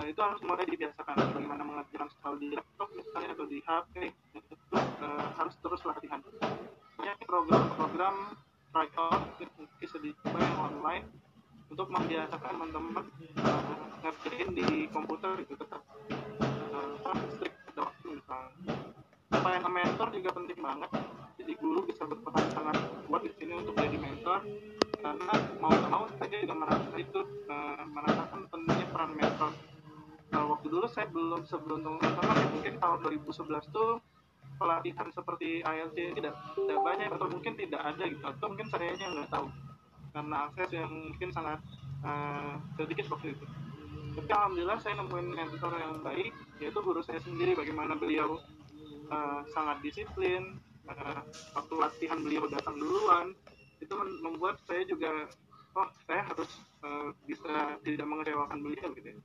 uh, itu harus mulai dibiasakan. Bagaimana mengerjakan soal di laptop misalnya atau di HP itu uh, harus terus latihan. Banyak program-program tryout dicoba yang online untuk membiasakan teman-teman uh, ngerjain di komputer itu tetap uh, strict waktu misalnya. Yang mentor juga penting banget jadi guru bisa berperan sangat kuat di sini untuk jadi mentor karena mau tak mau saya juga merasa itu uh, merasakan pentingnya peran mentor uh, waktu dulu saya belum teman-teman ya mungkin tahun 2011 tuh pelatihan seperti ILC tidak tidak banyak atau mungkin tidak ada gitu atau mungkin saya nggak tahu. Karena akses yang mungkin sangat uh, sedikit waktu itu. Tapi alhamdulillah saya nemuin mentor yang baik yaitu guru saya sendiri bagaimana beliau uh, sangat disiplin uh, waktu latihan beliau datang duluan itu membuat saya juga oh saya harus uh, bisa tidak mengecewakan beliau gitu ya